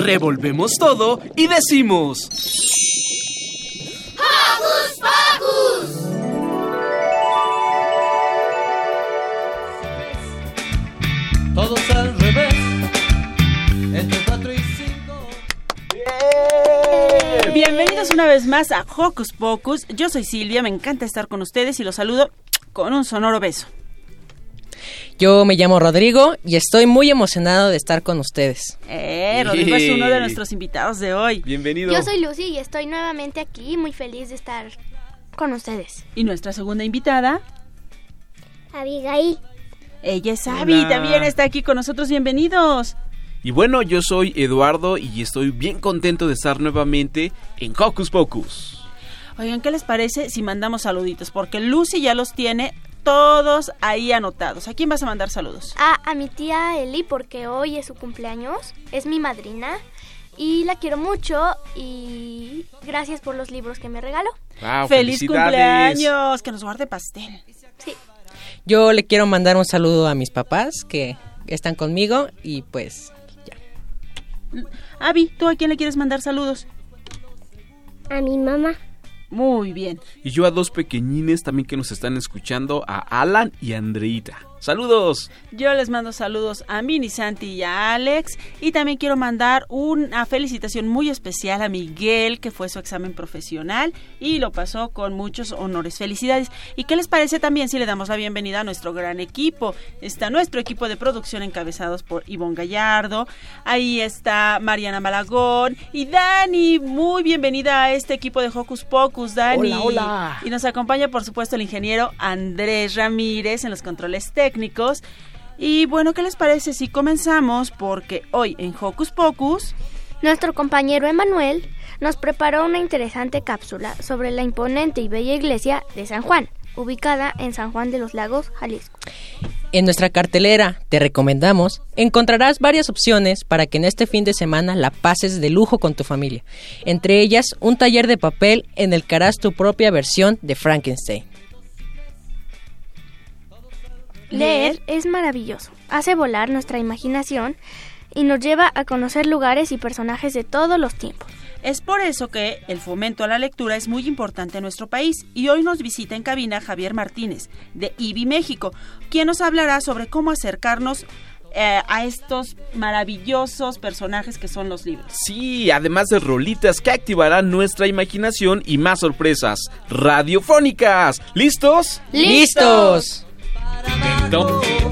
Revolvemos todo y decimos... ¡Hocus Pocus! Todos al revés. Entre 4 y 5. Bienvenidos una vez más a Hocus Pocus. Yo soy Silvia, me encanta estar con ustedes y los saludo con un sonoro beso. Yo me llamo Rodrigo y estoy muy emocionado de estar con ustedes. Eh, Rodrigo es uno de nuestros invitados de hoy. Bienvenido. Yo soy Lucy y estoy nuevamente aquí, muy feliz de estar con ustedes. Y nuestra segunda invitada, Abigail. ella es Abby, Hola. también está aquí con nosotros. Bienvenidos. Y bueno, yo soy Eduardo y estoy bien contento de estar nuevamente en Hocus Pocus. Oigan, ¿qué les parece si mandamos saluditos? Porque Lucy ya los tiene todos ahí anotados. ¿A quién vas a mandar saludos? A, a mi tía Eli, porque hoy es su cumpleaños, es mi madrina y la quiero mucho y gracias por los libros que me regaló. Wow, ¡Feliz cumpleaños! Que nos guarde pastel. Sí. Yo le quiero mandar un saludo a mis papás que están conmigo y pues ya. Abby, ¿tú a quién le quieres mandar saludos? A mi mamá. Muy bien. Y yo a dos pequeñines también que nos están escuchando, a Alan y a Andreita. ¡Saludos! Yo les mando saludos a Mini Santi y a Alex. Y también quiero mandar una felicitación muy especial a Miguel, que fue su examen profesional y lo pasó con muchos honores. Felicidades. ¿Y qué les parece también si le damos la bienvenida a nuestro gran equipo? Está nuestro equipo de producción encabezados por Ivonne Gallardo. Ahí está Mariana Malagón y Dani. Muy bienvenida a este equipo de Hocus Pocus, Dani. Hola, hola. Y nos acompaña, por supuesto, el ingeniero Andrés Ramírez en los controles técnicos. Y bueno, ¿qué les parece si comenzamos? Porque hoy en Hocus Pocus, Nuestro compañero Emanuel nos preparó una interesante cápsula sobre la imponente y bella iglesia de San Juan, ubicada en San Juan de los Lagos, Jalisco. En nuestra cartelera, te recomendamos, encontrarás varias opciones para que en este fin de semana la pases de lujo con tu familia. Entre ellas, un taller de papel en el que harás tu propia versión de Frankenstein. Leer es maravilloso, hace volar nuestra imaginación y nos lleva a conocer lugares y personajes de todos los tiempos. es por eso que el fomento a la lectura es muy importante en nuestro país. Y hoy nos visita en cabina Javier Martínez, de IBI México, quien nos hablará sobre cómo acercarnos eh, a estos maravillosos personajes que son los libros. Sí, además de rolitas que activarán nuestra imaginación y más sorpresas radiofónicas. ¿Listos? ¡Listos! Entonces,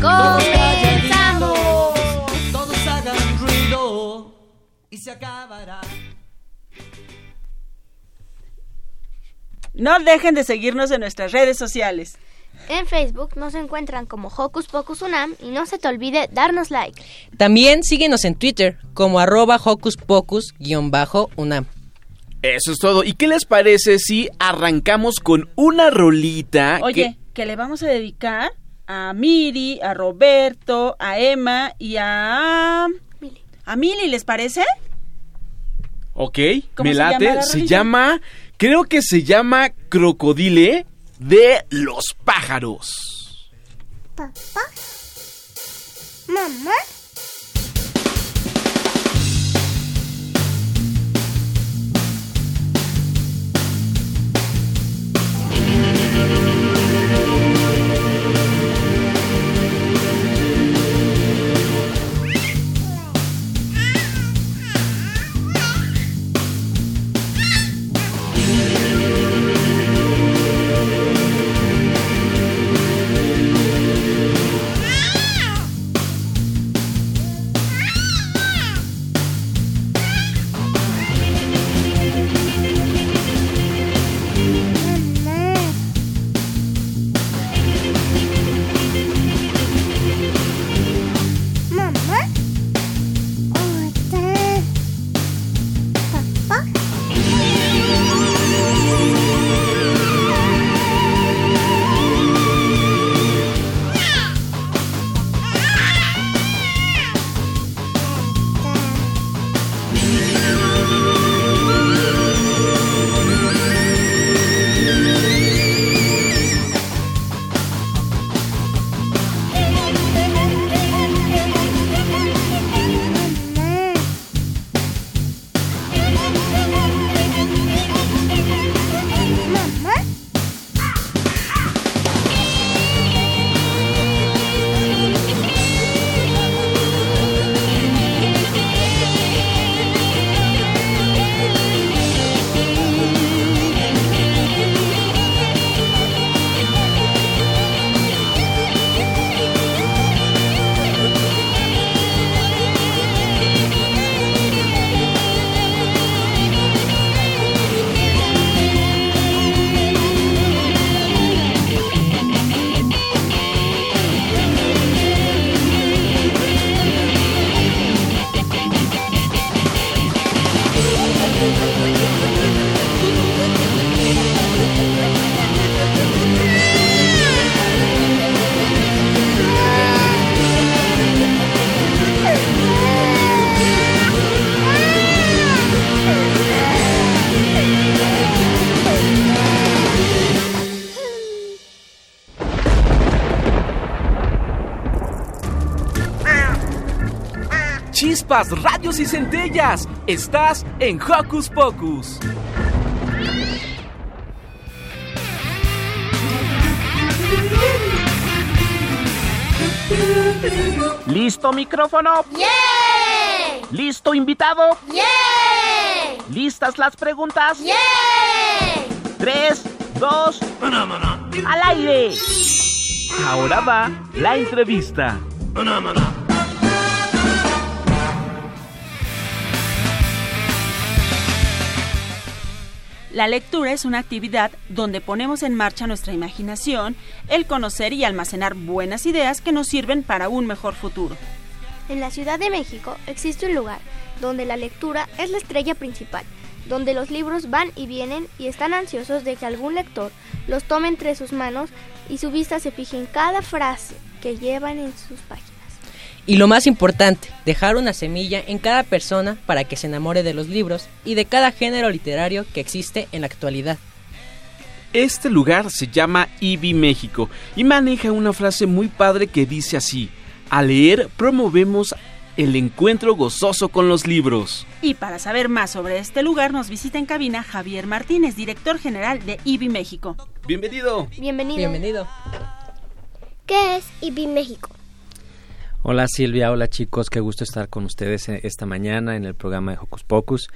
¡Comenzamos! Todos hagan ruido y se acabará. No dejen de seguirnos en nuestras redes sociales. En Facebook nos encuentran como Hocus Pocus Unam y no se te olvide darnos like. También síguenos en Twitter como arroba hocus pocus-unam. eso es todo. ¿Y qué les parece si arrancamos con una rolita? Oye, que le vamos a dedicar a Miri, a Roberto, a Emma y a... Mili. A Mili, ¿les parece? Ok, ¿Cómo me se late. llama la se llama, creo que se llama Crocodile de los pájaros. Papá. Mamá. Chispas, radios y centellas. Estás en Hocus Pocus. ¿Listo micrófono? ¡Yay! ¿Listo invitado? ¡Yay! ¿Listas las preguntas? ¡Yay! Tres, dos, al aire. Ahora va la entrevista. La lectura es una actividad donde ponemos en marcha nuestra imaginación, el conocer y almacenar buenas ideas que nos sirven para un mejor futuro. En la Ciudad de México existe un lugar donde la lectura es la estrella principal, donde los libros van y vienen y están ansiosos de que algún lector los tome entre sus manos y su vista se fije en cada frase que llevan en sus páginas. Y lo más importante, dejar una semilla en cada persona para que se enamore de los libros y de cada género literario que existe en la actualidad. Este lugar se llama IBI México y maneja una frase muy padre que dice así, al leer promovemos el encuentro gozoso con los libros. Y para saber más sobre este lugar nos visita en cabina Javier Martínez, director general de IBI México. Bienvenido. Bienvenido. Bienvenido. ¿Qué es IBI México? Hola Silvia, hola chicos, qué gusto estar con ustedes eh, esta mañana en el programa de Hocus Pocus.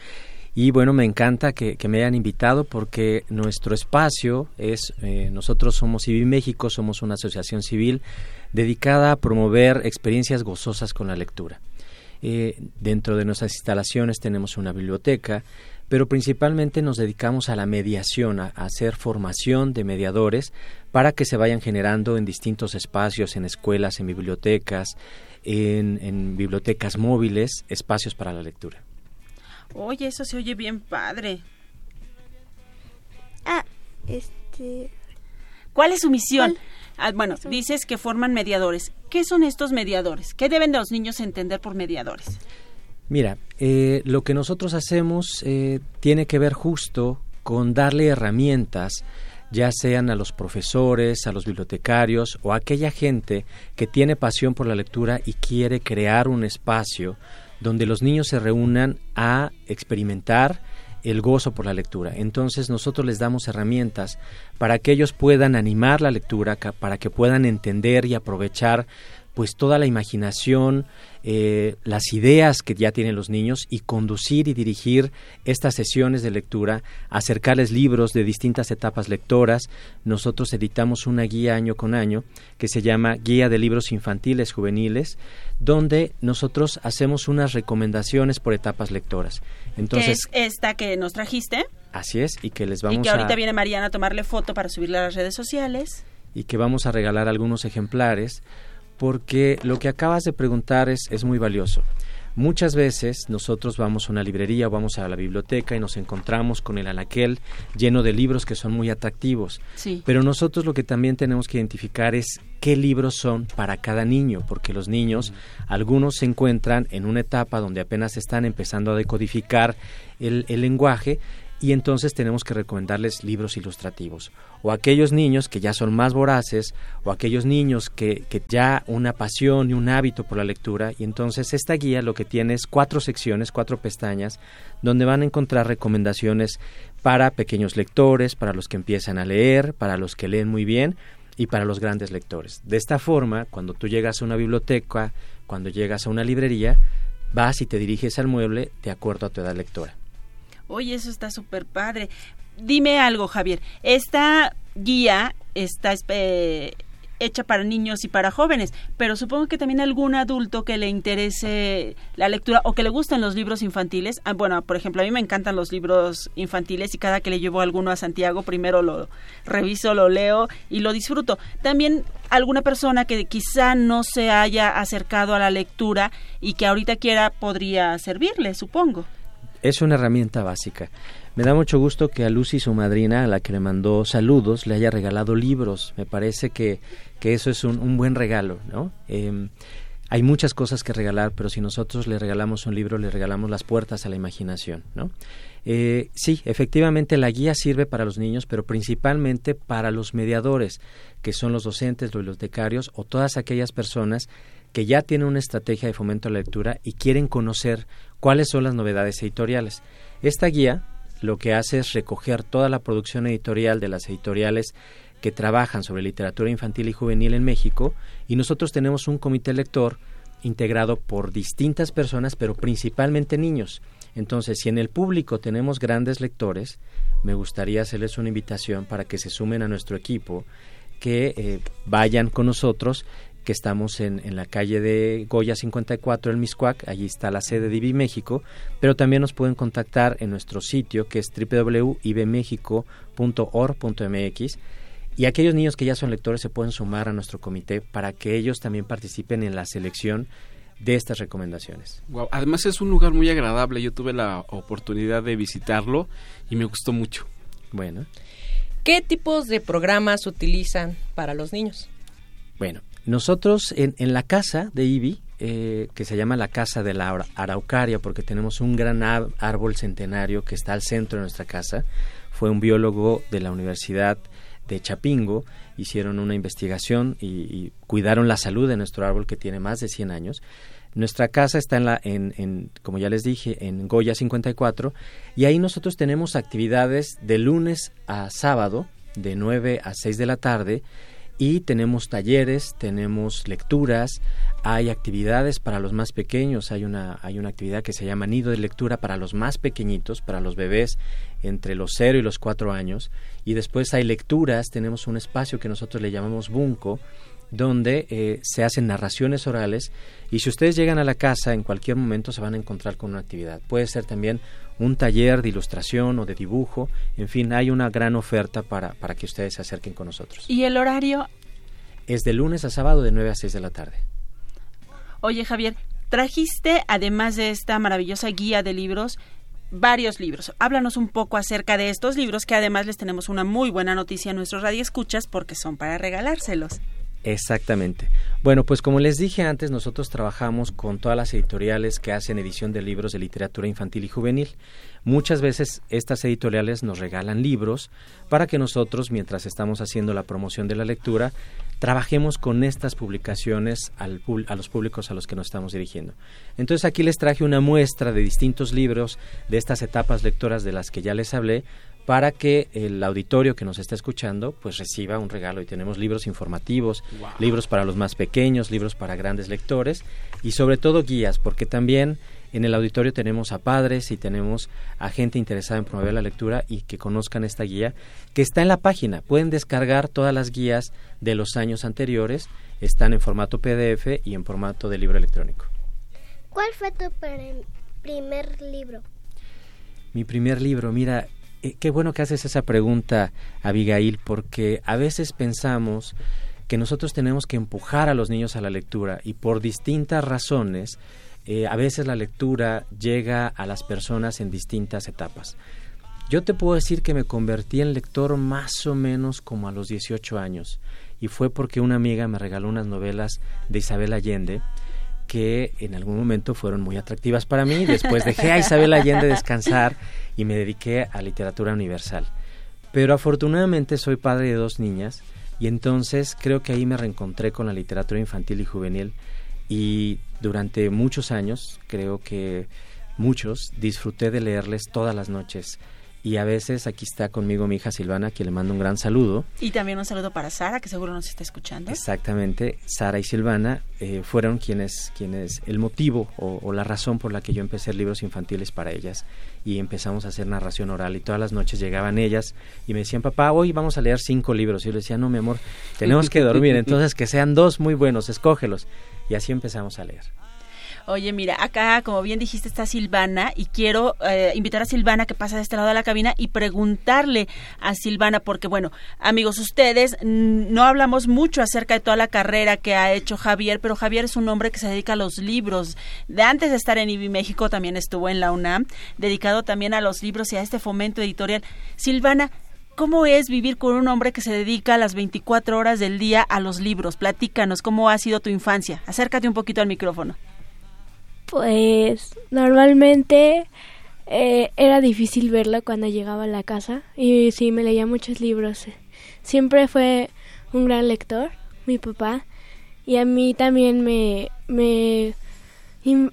Y bueno, me encanta que, me hayan invitado porque nuestro espacio es, eh, nosotros somos IBI México, somos una asociación civil dedicada a promover experiencias gozosas con la lectura. Eh, dentro de nuestras instalaciones tenemos una biblioteca, pero principalmente nos dedicamos a la mediación, a, a hacer formación de mediadores para que se vayan generando en distintos espacios, en escuelas, en bibliotecas, en, en bibliotecas móviles, espacios para la lectura. Oye, eso se oye bien padre. Ah, este... ¿Cuál es su misión? Ah, bueno, dices que forman mediadores. ¿Qué son estos mediadores? ¿Qué deben de los niños entender por mediadores? Mira, eh, lo que nosotros hacemos eh, tiene que ver justo con darle herramientas, ya sean a los profesores, a los bibliotecarios o a aquella gente que tiene pasión por la lectura y quiere crear un espacio donde los niños se reúnan a experimentar el gozo por la lectura. Entonces nosotros les damos herramientas para que ellos puedan animar la lectura, para que puedan entender y aprovechar pues toda la imaginación, eh, las ideas que ya tienen los niños y conducir y dirigir estas sesiones de lectura, acercarles libros de distintas etapas lectoras. Nosotros editamos una guía año con año que se llama Guía de Libros Infantiles Juveniles, donde nosotros hacemos unas recomendaciones por etapas lectoras. Entonces, es esta que nos trajiste así es, y que les vamos y que ahorita a viene Mariana a tomarle foto para subirla a las redes sociales. y que vamos a regalar algunos ejemplares porque lo que acabas de preguntar es, es muy valioso. Muchas veces nosotros vamos a una librería o vamos a la biblioteca y nos encontramos con el anaquel lleno de libros que son muy atractivos. Sí. Pero nosotros lo que también tenemos que identificar es qué libros son para cada niño, porque los niños, algunos se encuentran en una etapa donde apenas están empezando a decodificar el, el lenguaje y entonces tenemos que recomendarles libros ilustrativos. O aquellos niños que ya son más voraces, o aquellos niños que, que ya una pasión y un hábito por la lectura, y entonces esta guía lo que tiene es cuatro secciones, cuatro pestañas, donde van a encontrar recomendaciones para pequeños lectores, para los que empiezan a leer, para los que leen muy bien y para los grandes lectores. De esta forma, cuando tú llegas a una biblioteca, cuando llegas a una librería, vas y te diriges al mueble de acuerdo a tu edad lectora. Oye, eso está súper padre. Dime algo, Javier. Esta guía está hecha para niños y para jóvenes, pero supongo que también algún adulto que le interese la lectura o que le gusten los libros infantiles. Ah, bueno, por ejemplo, a mí me encantan los libros infantiles y cada que le llevo alguno a Santiago, primero lo reviso, lo leo y lo disfruto. También alguna persona que quizá no se haya acercado a la lectura y que ahorita quiera podría servirle, supongo. Es una herramienta básica. Me da mucho gusto que a Lucy, su madrina, a la que le mandó saludos, le haya regalado libros. Me parece que, que eso es un, un buen regalo, ¿no? Eh, hay muchas cosas que regalar, pero si nosotros le regalamos un libro, le regalamos las puertas a la imaginación, ¿no? Eh, sí, efectivamente la guía sirve para los niños, pero principalmente para los mediadores, que son los docentes, los bibliotecarios o todas aquellas personas que ya tienen una estrategia de fomento a la lectura y quieren conocer cuáles son las novedades editoriales. Esta guía lo que hace es recoger toda la producción editorial de las editoriales que trabajan sobre literatura infantil y juvenil en México y nosotros tenemos un comité lector integrado por distintas personas, pero principalmente niños. Entonces, si en el público tenemos grandes lectores, me gustaría hacerles una invitación para que se sumen a nuestro equipo, que eh, vayan con nosotros, que estamos en, en, la calle de Goya 54 en Miscuac, allí está la sede de IBI México, pero también nos pueden contactar en nuestro sitio que es www.ibmexico.org.mx y aquellos niños que ya son lectores se pueden sumar a nuestro comité para que ellos también participen en la selección de estas recomendaciones. Wow. Además es un lugar muy agradable. Yo tuve la oportunidad de visitarlo y me gustó mucho. Bueno. ¿Qué tipos de programas utilizan para los niños? Bueno, nosotros en, en la casa de IBI, eh, que se llama la Casa de la Araucaria, porque tenemos un gran árbol centenario que está al centro de nuestra casa, fue un biólogo de la Universidad de Chapingo, hicieron una investigación y, cuidaron la salud de nuestro árbol que tiene más de 100 años. Nuestra casa está en la, en, en, como ya les dije, en Goya 54 y ahí nosotros tenemos actividades de lunes a sábado, de 9 a 6 de la tarde, y tenemos talleres, tenemos lecturas, hay actividades para los más pequeños, hay una, hay una actividad que se llama Nido de Lectura para los más pequeñitos, para los bebés entre los 0 y los 4 años, y después hay lecturas, tenemos un espacio que nosotros le llamamos Bunco, donde eh, se hacen narraciones orales y si ustedes llegan a la casa en cualquier momento se van a encontrar con una actividad. Puede ser también un taller de ilustración o de dibujo, en fin, hay una gran oferta para, para que ustedes se acerquen con nosotros. ¿Y el horario? Es de lunes a sábado de 9 a 6 de la tarde. Oye Javier, trajiste además de esta maravillosa guía de libros, varios libros. Háblanos un poco acerca de estos libros que además les tenemos una muy buena noticia a nuestros radioescuchas porque son para regalárselos. Exactamente. Bueno, pues como les dije antes, nosotros trabajamos con todas las editoriales que hacen edición de libros de literatura infantil y juvenil. Muchas veces estas editoriales nos regalan libros para que nosotros, mientras estamos haciendo la promoción de la lectura, trabajemos con estas publicaciones al, a los públicos a los que nos estamos dirigiendo. Entonces aquí les traje una muestra de distintos libros de estas etapas lectoras de las que ya les hablé para que el auditorio que nos está escuchando pues reciba un regalo y tenemos libros informativos, wow. libros para los más pequeños, libros para grandes lectores y sobre todo guías porque también en el auditorio tenemos a padres y tenemos a gente interesada en promover la lectura y que conozcan esta guía que está en la página. Pueden descargar todas las guías de los años anteriores, están en formato PDF y en formato de libro electrónico. ¿Cuál fue tu primer libro? Mi primer libro, mira, eh, qué bueno que haces esa pregunta, Abigail, porque a veces pensamos que nosotros tenemos que empujar a los niños a la lectura y por distintas razones, eh, a veces la lectura llega a las personas en distintas etapas. Yo te puedo decir que me convertí en lector más o menos como a los 18 años y fue porque una amiga me regaló unas novelas de Isabel Allende que en algún momento fueron muy atractivas para mí. Después dejé a Isabel Allende descansar y me dediqué a literatura universal. Pero afortunadamente soy padre de dos niñas y entonces creo que ahí me reencontré con la literatura infantil y juvenil y durante muchos años, creo que muchos, disfruté de leerles todas las noches y a veces aquí está conmigo mi hija Silvana, que le mando un gran saludo. Y también un saludo para Sara, que seguro nos está escuchando. Exactamente, Sara y Silvana eh, fueron quienes, quienes, el motivo o, o, la razón por la que yo empecé libros infantiles para ellas y empezamos a hacer narración oral y todas las noches llegaban ellas y me decían, papá, hoy vamos a leer cinco libros. Y yo le decía, no, mi amor, tenemos que dormir, entonces que sean dos muy buenos, escógelos. Y así empezamos a leer. Oye, mira, acá, como bien dijiste, está Silvana y quiero eh, invitar a Silvana que pasa de este lado de la cabina y preguntarle a Silvana, porque bueno, amigos, ustedes no hablamos mucho acerca de toda la carrera que ha hecho Javier, pero Javier es un hombre que se dedica a los libros. De antes de estar en IBI México, también estuvo en la UNAM, dedicado también a los libros y a este fomento editorial. Silvana, ¿Cómo es vivir con un hombre que se dedica las 24 horas del día a los libros? Platícanos, ¿cómo ha sido tu infancia? Acércate un poquito al micrófono. Pues normalmente eh, era difícil verla cuando llegaba a la casa y sí, me leía muchos libros. Siempre fue un gran lector, mi papá, y a mí también me, me,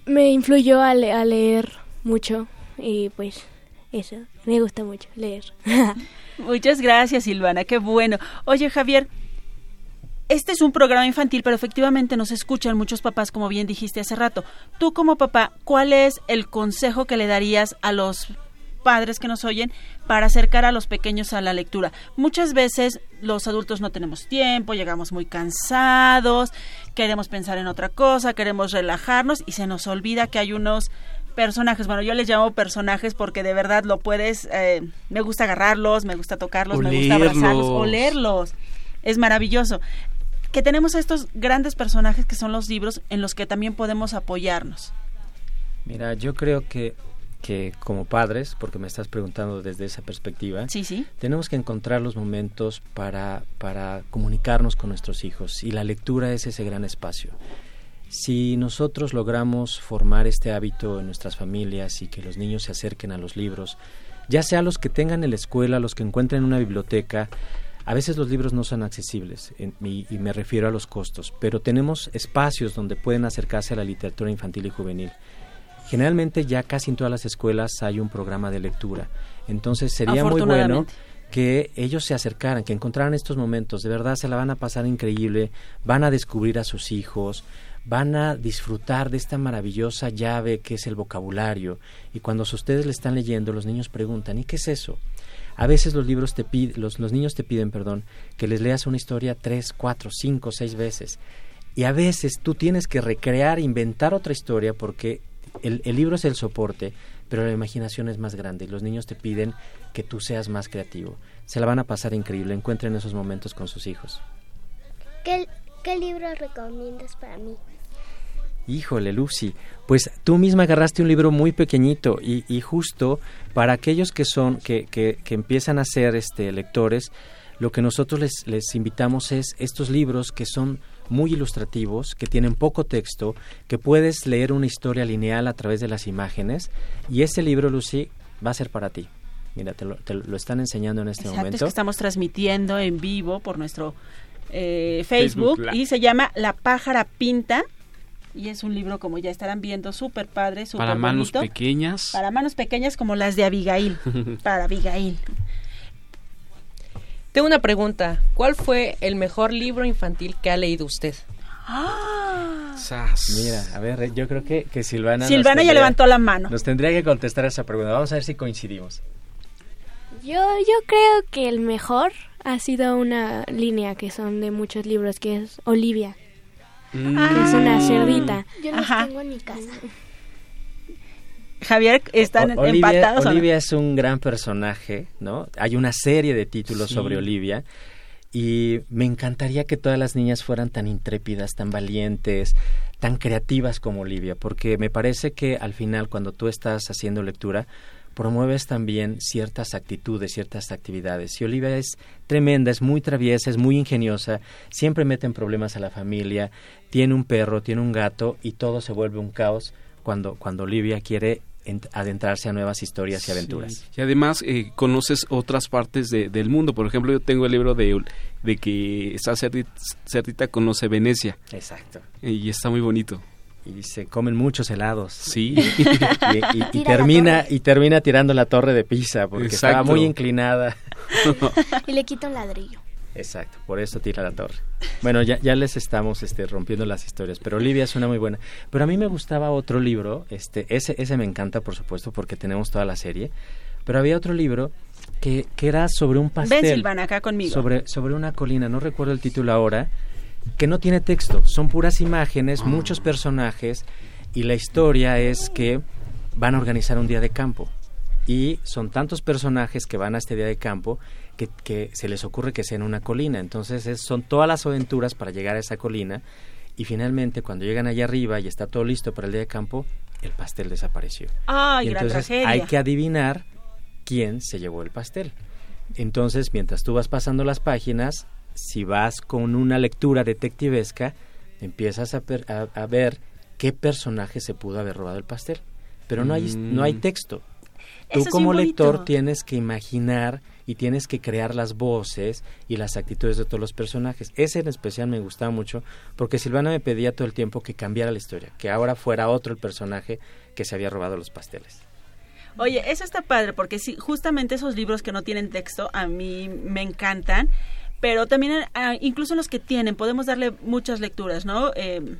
me influyó a, a leer mucho y pues eso, me gusta mucho leer. Muchas gracias, Silvana, qué bueno. Oye, Javier, este es un programa infantil, pero efectivamente nos escuchan muchos papás, como bien dijiste hace rato. Tú como papá, ¿cuál es el consejo que le darías a los padres que nos oyen para acercar a los pequeños a la lectura? Muchas veces los adultos no tenemos tiempo, llegamos muy cansados, queremos pensar en otra cosa, queremos relajarnos y se nos olvida que hay unos personajes, bueno, yo les llamo personajes porque de verdad lo puedes, eh, me gusta agarrarlos, me gusta tocarlos, me gusta abrazarlos, Olerlos. olerlos. Es maravilloso. Que tenemos a estos grandes personajes que son los libros en los que también podemos apoyarnos. Mira, yo creo que, que como padres, porque me estás preguntando desde esa perspectiva, Sí, sí. tenemos que encontrar los momentos para, para comunicarnos con nuestros hijos y la lectura es ese gran espacio. Si nosotros logramos formar este hábito en nuestras familias y que los niños se acerquen a los libros, ya sea los que tengan en la escuela, los que encuentren en una biblioteca, a veces los libros no son accesibles en- y, y me refiero a los costos, pero tenemos espacios donde pueden acercarse a la literatura infantil y juvenil. Generalmente ya casi en todas las escuelas hay un programa de lectura, entonces sería muy bueno que ellos se acercaran, que encontraran estos momentos, de verdad se la van a pasar increíble, van a descubrir a sus hijos, van a disfrutar de esta maravillosa llave que es el vocabulario y cuando ustedes le están leyendo los niños preguntan ¿y qué es eso? A veces los libros te pid- los, los niños te piden, perdón, que les leas una historia tres, cuatro, cinco, seis veces. Y a veces tú tienes que recrear, inventar otra historia porque el, el libro es el soporte, pero la imaginación es más grande y los niños te piden que tú seas más creativo. Se la van a pasar increíble, encuentren esos momentos con sus hijos. ¿Qué, qué libro recomiendas para mí? Híjole, Lucy, pues tú misma agarraste un libro muy pequeñito y, y justo para aquellos que son, que, que, que empiezan a ser este, lectores, lo que nosotros les, les invitamos es estos libros que son muy ilustrativos, que tienen poco texto, que puedes leer una historia lineal a través de las imágenes y ese libro, Lucy, va a ser para ti. Mira, te lo, te lo están enseñando en este Exacto, es momento. que estamos transmitiendo en vivo por nuestro eh, Facebook Facebook, y se llama La pájara pinta y es un libro como ya estarán viendo súper padre, súper Para manos bonito. pequeñas. Para manos pequeñas como las de Abigail. para Abigail. Tengo una pregunta. ¿Cuál fue el mejor libro infantil que ha leído usted? Sas. Mira, a ver, yo creo que, que Silvana... Silvana ya levantó la mano. Nos tendría que contestar esa pregunta. Vamos a ver si coincidimos. Yo, yo creo que el mejor ha sido una línea que son de muchos libros, que es Olivia, Mm. que es una cerdita. Yo los Ajá. tengo en mi casa. Javier, están O- Olivia, empatados. Olivia es un gran personaje, ¿no? Hay una serie de títulos Sí. sobre Olivia y me encantaría que todas las niñas fueran tan intrépidas, tan valientes, tan creativas como Olivia, porque me parece que al final cuando tú estás haciendo lectura promueves también ciertas actitudes, ciertas actividades. Y Olivia es tremenda, es muy traviesa, es muy ingeniosa, siempre mete en problemas a la familia, tiene un perro, tiene un gato y todo se vuelve un caos cuando, cuando Olivia quiere ent- adentrarse a nuevas historias y aventuras. Sí. Y además eh, conoces otras partes de- del mundo. Por ejemplo, yo tengo el libro de, de que esta cerdita, cerdita conoce Venecia. Exacto. Y está muy bonito. Y se comen muchos helados. Sí. Y, termina, y termina tirando la torre de Pisa porque estaba Exacto. muy inclinada. Y le quito un ladrillo. Exacto, por eso tira la torre. Bueno, ya, ya les estamos este, rompiendo las historias, pero Olivia es una muy buena. Pero a mí me gustaba otro libro, este, ese, ese me encanta, por supuesto, porque tenemos toda la serie. Pero había otro libro que, que era sobre un pastel. Ven, Silvana, acá conmigo. Sobre, sobre una colina, no recuerdo el título ahora, que no tiene texto, son puras imágenes, muchos personajes, y la historia es que van a organizar un día de campo. Y son tantos personajes que van a este día de campo que, que se les ocurre que sea en una colina. Entonces es- son todas las aventuras para llegar a esa colina. Y finalmente, cuando llegan allá arriba y está todo listo para el día de campo, el pastel desapareció. Ay, y entonces tragedia. hay que adivinar quién se llevó el pastel. Entonces, mientras tú vas pasando las páginas, si vas con una lectura detectivesca, empiezas a, per- a- a ver qué personaje se pudo haber robado el pastel. Pero no hay, Mm. no hay texto. Tú Eso como lector bonito. tienes que imaginar y tienes que crear las voces y las actitudes de todos los personajes. Ese en especial me gustaba mucho porque Silvana me pedía todo el tiempo que cambiara la historia, que ahora fuera otro el personaje que se había robado los pasteles. Oye, eso está padre porque sí, justamente esos libros que no tienen texto a mí me encantan, pero también ah, incluso los que tienen podemos darle muchas lecturas, ¿no? Eh,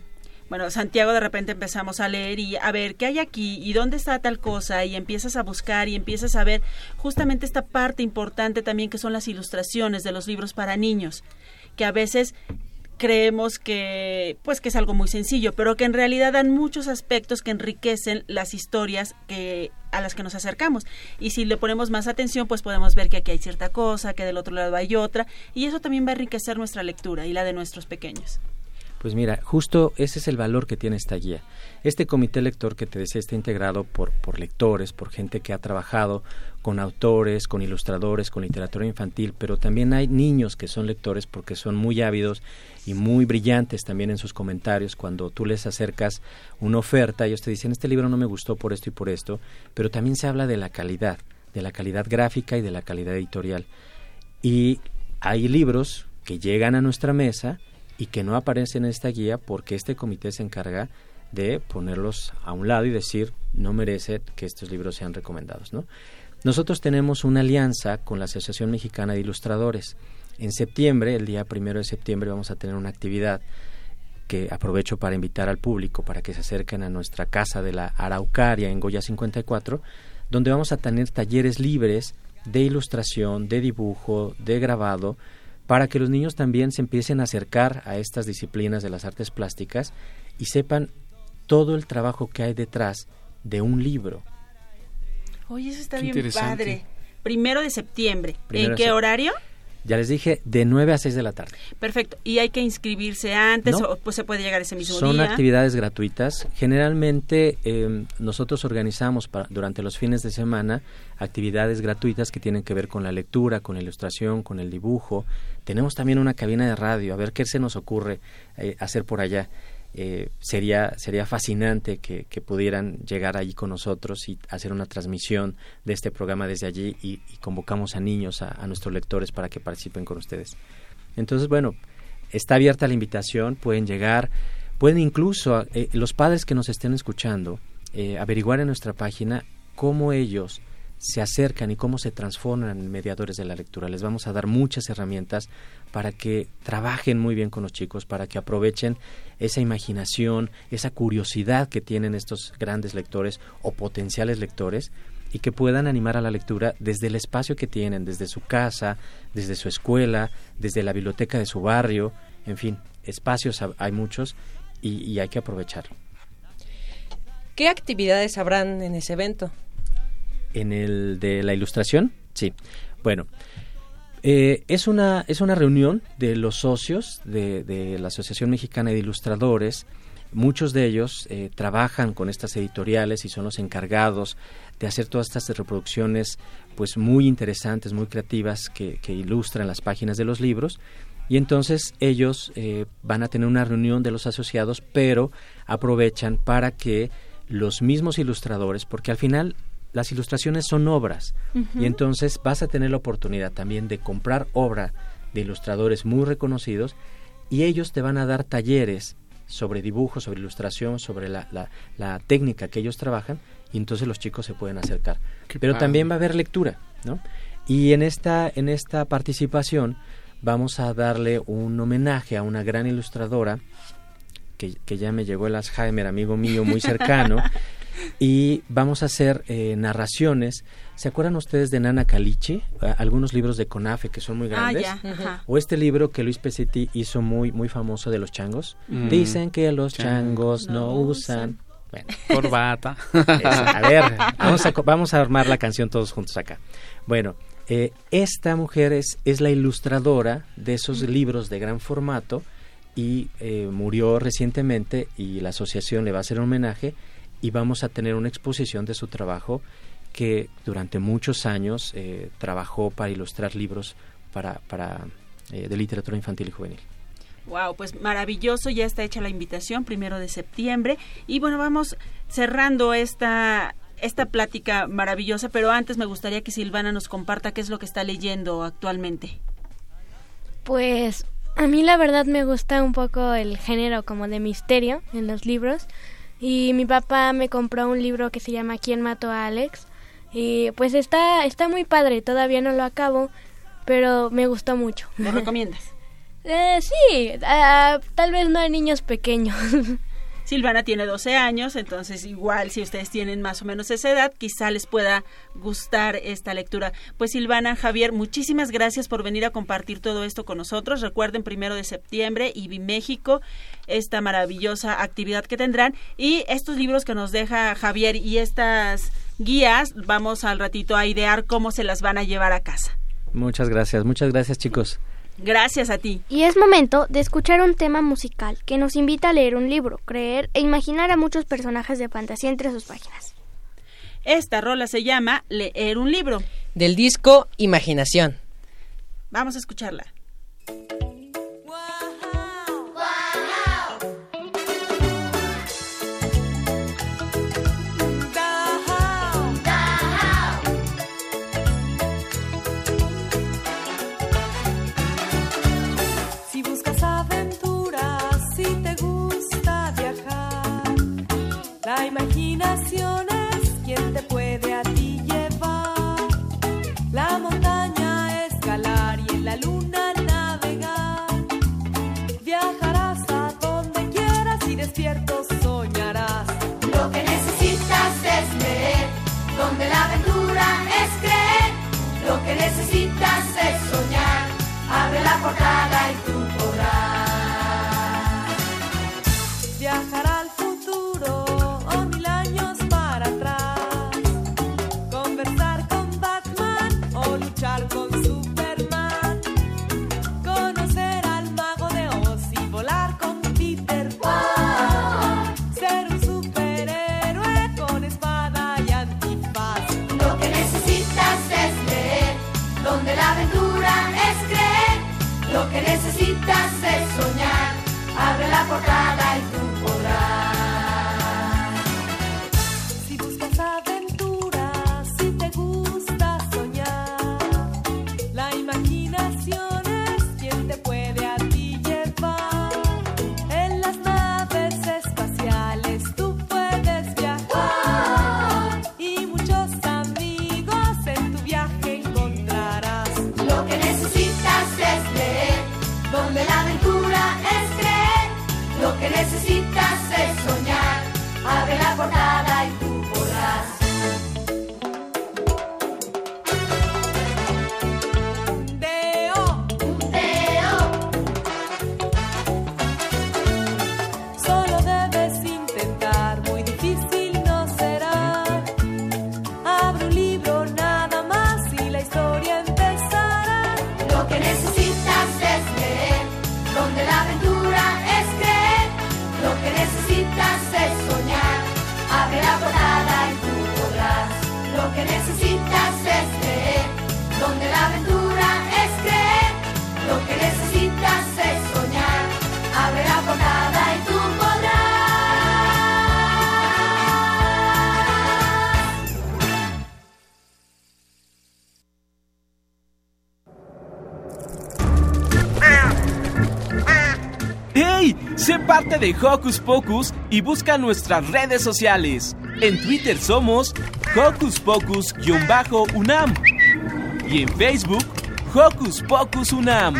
bueno, Santiago de repente empezamos a leer y a ver qué hay aquí y dónde está tal cosa y empiezas a buscar y empiezas a ver justamente esta parte importante también que son las ilustraciones de los libros para niños, que a veces creemos que pues que es algo muy sencillo, pero que en realidad dan muchos aspectos que enriquecen las historias que a las que nos acercamos. Y si le ponemos más atención, pues podemos ver que aquí hay cierta cosa, que del otro lado hay otra, y eso también va a enriquecer nuestra lectura y la de nuestros pequeños. Pues mira, justo ese es el valor que tiene esta guía. Este comité lector que te decía está integrado por, por lectores, por gente que ha trabajado con autores, con ilustradores, con literatura infantil, pero también hay niños que son lectores porque son muy ávidos y muy brillantes también en sus comentarios. Cuando tú les acercas una oferta, ellos te dicen, este libro no me gustó por esto y por esto, pero también se habla de la calidad, de la calidad gráfica y de la calidad editorial. Y hay libros que llegan a nuestra mesa y que no aparecen en esta guía porque este comité se encarga de ponerlos a un lado y decir no merece que estos libros sean recomendados, ¿no? Nosotros tenemos una alianza con la Asociación Mexicana de Ilustradores. En septiembre, el día primero de septiembre, vamos a tener una actividad que aprovecho para invitar al público para que se acerquen a nuestra casa de la Araucaria en Goya 54, donde vamos a tener talleres libres de ilustración, de dibujo, de grabado, para que los niños también se empiecen a acercar a estas disciplinas de las artes plásticas y sepan todo el trabajo que hay detrás de un libro. Oye, eso está Qué bien padre. Primero de septiembre. Primero ¿En qué horario? Ya les dije, de 9 a 6 de la tarde. Perfecto. ¿Y hay que inscribirse antes No. o pues se puede llegar ese mismo Son día? actividades gratuitas. Generalmente eh, nosotros organizamos durante los fines de semana actividades gratuitas que tienen que ver con la lectura, con la ilustración, con el dibujo. Tenemos también una cabina de radio, a ver qué se nos ocurre eh, hacer por allá. Eh, sería sería fascinante que, pudieran llegar allí con nosotros y hacer una transmisión de este programa desde allí y, convocamos a niños, a, a nuestros lectores para que participen con ustedes. Entonces, bueno, está abierta la invitación, pueden llegar, pueden incluso eh, los padres que nos estén escuchando eh, averiguar en nuestra página cómo ellos se acercan y cómo se transforman en mediadores de la lectura. Les vamos a dar muchas herramientas para que trabajen muy bien con los chicos, para que aprovechen esa imaginación, esa curiosidad que tienen estos grandes lectores o potenciales lectores y que puedan animar a la lectura desde el espacio que tienen, desde su casa, desde su escuela, desde la biblioteca de su barrio, en fin, espacios ha- hay muchos y, y hay que aprovecharlo. ¿Qué actividades habrán en ese evento? En el de la ilustración, sí. Bueno, eh, es, una, es una reunión de los socios de, la Asociación Mexicana de Ilustradores. Muchos de ellos eh, trabajan con estas editoriales y son los encargados de hacer todas estas reproducciones pues muy interesantes, muy creativas que, que ilustran las páginas de los libros. Y entonces ellos eh, van a tener una reunión de los asociados, pero aprovechan para que los mismos ilustradores, porque al final las ilustraciones son obras, y entonces vas a tener la oportunidad también de comprar obra de ilustradores muy reconocidos y ellos te van a dar talleres sobre dibujo, sobre ilustración, sobre la, la- la técnica que ellos trabajan y entonces los chicos se pueden acercar. Qué Pero padre. también va a haber lectura, ¿no? Y en esta, en esta participación vamos a darle un homenaje a una gran ilustradora que, que ya me llegó el Alzheimer, amigo mío muy cercano, y vamos a hacer eh, narraciones. ¿Se acuerdan ustedes de Nana Caliche? Algunos libros de Conafe que son muy Ah, grandes. ya, ajá. O este libro que Luis Pesetti hizo muy, muy famoso de los changos. Mm. Dicen que los Changos changos no usan. Bueno. Corbata. Eso, a ver, vamos a, co- vamos a armar la canción todos juntos acá. Bueno, eh, esta mujer es, es la ilustradora de esos libros de gran formato y eh, murió recientemente y la asociación le va a hacer un homenaje y vamos a tener una exposición de su trabajo que durante muchos años eh, trabajó para ilustrar libros para, para eh, de literatura infantil y juvenil. Wow, pues maravilloso, ya está hecha la invitación, primero de septiembre. Y bueno, vamos cerrando esta esta plática maravillosa, pero antes me gustaría que Silvana nos comparta qué es lo que está leyendo actualmente. Pues a mí la verdad me gusta un poco el género como de misterio en los libros y mi papá me compró un libro que se llama ¿Quién mató a Alex? Y pues está, está muy padre, todavía no lo acabo, pero me gustó mucho. ¿Lo recomiendas? Eh, sí, ah, tal vez no a niños pequeños. Silvana tiene 12 años, entonces igual si ustedes tienen más o menos esa edad, quizá les pueda gustar esta lectura. Pues Silvana, Javier, muchísimas gracias por venir a compartir todo esto con nosotros. Recuerden, primero de septiembre, IBI México, esta maravillosa actividad que tendrán. Y estos libros que nos deja Javier y estas guías, vamos al ratito a idear cómo se las van a llevar a casa. Muchas gracias, muchas gracias chicos. Gracias a ti. Y es momento de escuchar un tema musical que nos invita a leer un libro, creer e imaginar a muchos personajes de fantasía entre sus páginas. Esta rola se llama Leer un libro. Del disco Imaginación. Vamos a escucharla. La imaginación es quien te puede a ti llevar. La montaña escalar y en la luna navegar. Viajarás a donde quieras y despierto soñarás. Lo que necesitas es leer, donde la aventura es creer. Lo que necesitas es soñar, abre la portada y tú De Hocus Pocus y busca nuestras redes sociales. En Twitter somos Hocus Pocus-UNAM y en Facebook Hocus Pocus UNAM.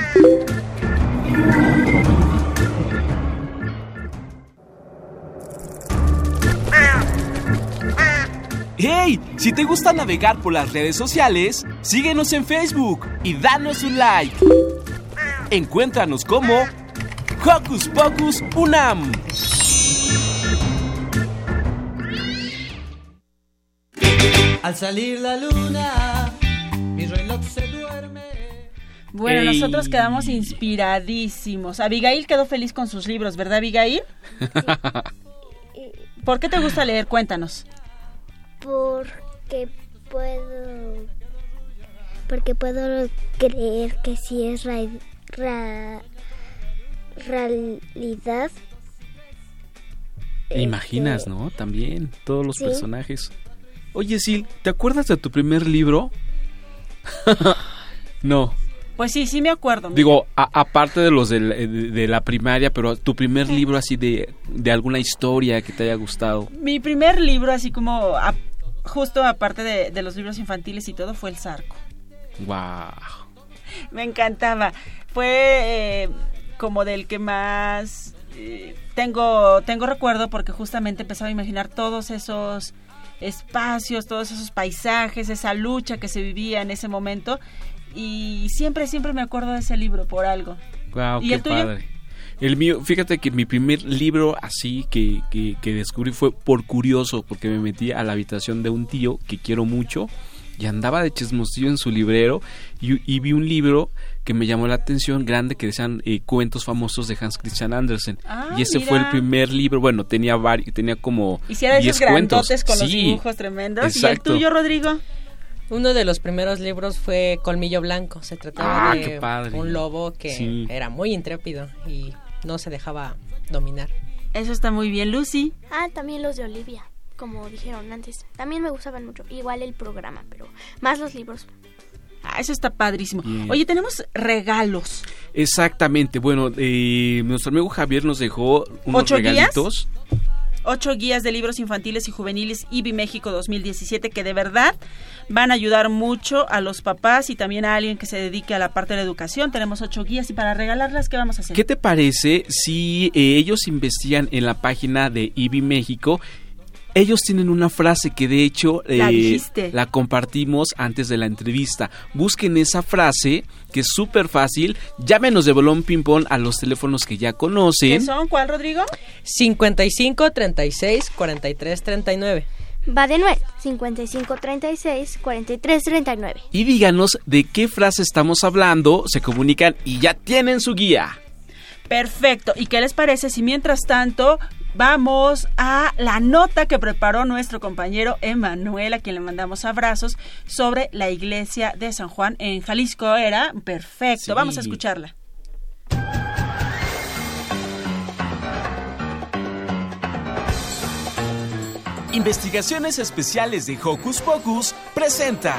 ¡Hey! Si te gusta navegar por las redes sociales, síguenos en Facebook y danos un like. Encuéntranos como Hocus Pocus Unam. Al salir la luna, mi reloj se duerme. Bueno, Ey. nosotros quedamos inspiradísimos. Abigail quedó feliz con sus libros, ¿verdad, Abigail? ¿Por qué te gusta leer? Cuéntanos. Porque puedo. Porque puedo creer que sí es ra- ra- realidad. Imaginas, ¿no? También todos los Sí. personajes. Oye, Sil, ¿te acuerdas de tu primer libro? no. Pues sí, sí me acuerdo. Digo, a- aparte de los eh, de, de la primaria, pero tu primer libro así de, de alguna historia que te haya gustado. Mi primer libro, así como a- justo aparte de, de los libros infantiles y todo, fue El Zarco. Wow. Me encantaba. Fue eh, como del que más eh, tengo, tengo recuerdo porque justamente empezaba a imaginar todos esos espacios, todos esos paisajes, esa lucha que se vivía en ese momento. Y siempre, siempre me acuerdo de ese libro por algo. Wow, ¿Y qué el tuyo? padre. El mío, fíjate que mi primer libro así que, que, que descubrí fue por curioso, porque me metí a la habitación de un tío que quiero mucho y andaba de chismosillo en su librero y, y vi un libro que me llamó la atención grande que decían eh, cuentos famosos de Hans Christian Andersen Ah, y ese fue el mira. primer libro bueno tenía varios tenía como Y si era de 10 esos cuentos con los Sí, dibujos tremendos. ¿Y el exacto. tuyo, Rodrigo? Uno de los primeros libros fue Colmillo Blanco. Se trataba Ah, de un lobo que Sí. era muy intrépido y no se dejaba dominar. Eso está muy bien, Lucy. Ah, también los de Olivia, como dijeron antes. También me gustaban mucho. Igual el programa, pero más los libros. Ah, eso está padrísimo. Bien. Oye, tenemos regalos. exactamente bueno eh, nuestro amigo Javier nos dejó unos ¿Ocho guías? regalitos ocho guías de libros infantiles y juveniles IBI México 2017 que de verdad van a ayudar mucho a los papás y también a alguien que se dedique a la parte de la educación. Tenemos ocho guías y para regalarlas, ¿qué vamos a hacer? ¿Qué te parece si eh, ellos investigan en la página de IBI México? Ellos tienen una frase que de hecho La eh, la compartimos antes de la entrevista. Busquen esa frase que es súper fácil. Llámenos de Bolón Ping Pong a los teléfonos que ya ¿Qué conocen. son? ¿Cuál, Rodrigo? 55 36 43 39. Va de nuevo. 55 36 43 39. Y díganos de qué frase estamos hablando. Se comunican y ya tienen su guía. Perfecto. ¿Y qué les parece si mientras tanto vamos a la nota que preparó nuestro compañero Emanuel, a quien le mandamos abrazos, sobre la iglesia de San Juan en Jalisco? Era perfecto. Sí. Vamos a escucharla. Investigaciones Especiales de Hocus Pocus presenta.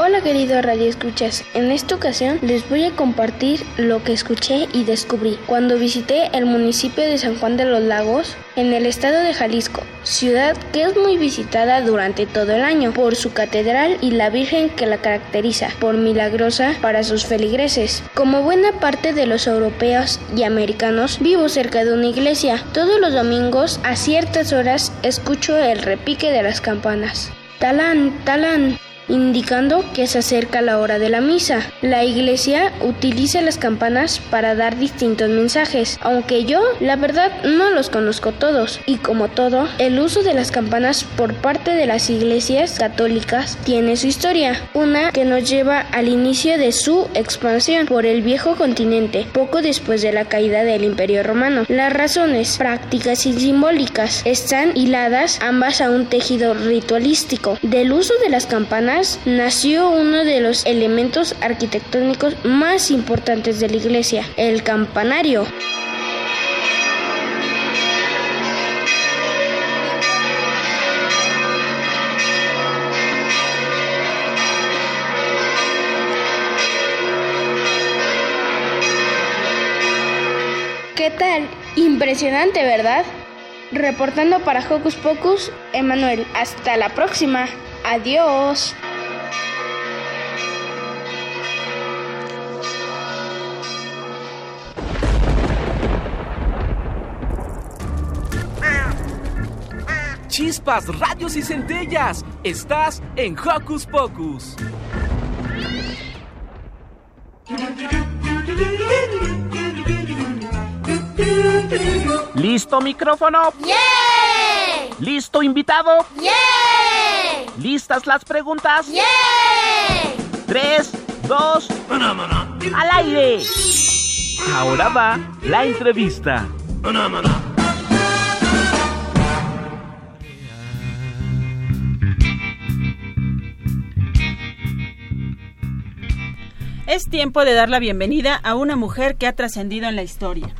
Hola queridos radioescuchas, en esta ocasión les voy a compartir lo que escuché y descubrí cuando visité el municipio de San Juan de los Lagos en el estado de Jalisco, ciudad que es muy visitada durante todo el año por su catedral y la Virgen que la caracteriza por milagrosa para sus feligreses. Como buena parte de los europeos y americanos, vivo cerca de una iglesia. Todos los domingos a ciertas horas escucho el repique de las campanas. Talán, talán indicando que se acerca la hora de la misa. La iglesia utiliza las campanas para dar distintos mensajes, aunque yo la verdad no los conozco todos. Y como todo, el uso de las campanas por parte de las iglesias católicas tiene su historia, una que nos lleva al inicio de su expansión por el viejo continente, poco después de la caída del imperio romano. Las razones prácticas y simbólicas están hiladas ambas a un tejido ritualístico. Del uso de las campanas nació uno de los elementos arquitectónicos más importantes de la iglesia, el campanario. ¿Qué tal? Impresionante, ¿verdad? Reportando para Hocus Pocus, Emanuel. Hasta la próxima. Adiós. Chispas, radios y centellas. Estás en Hocus Pocus. ¿Listo micrófono? ¿Listo invitado? ¿Listas las preguntas? Tres, dos, al aire. Ahora va la entrevista. Es tiempo de dar la bienvenida a una mujer que ha trascendido en la historia.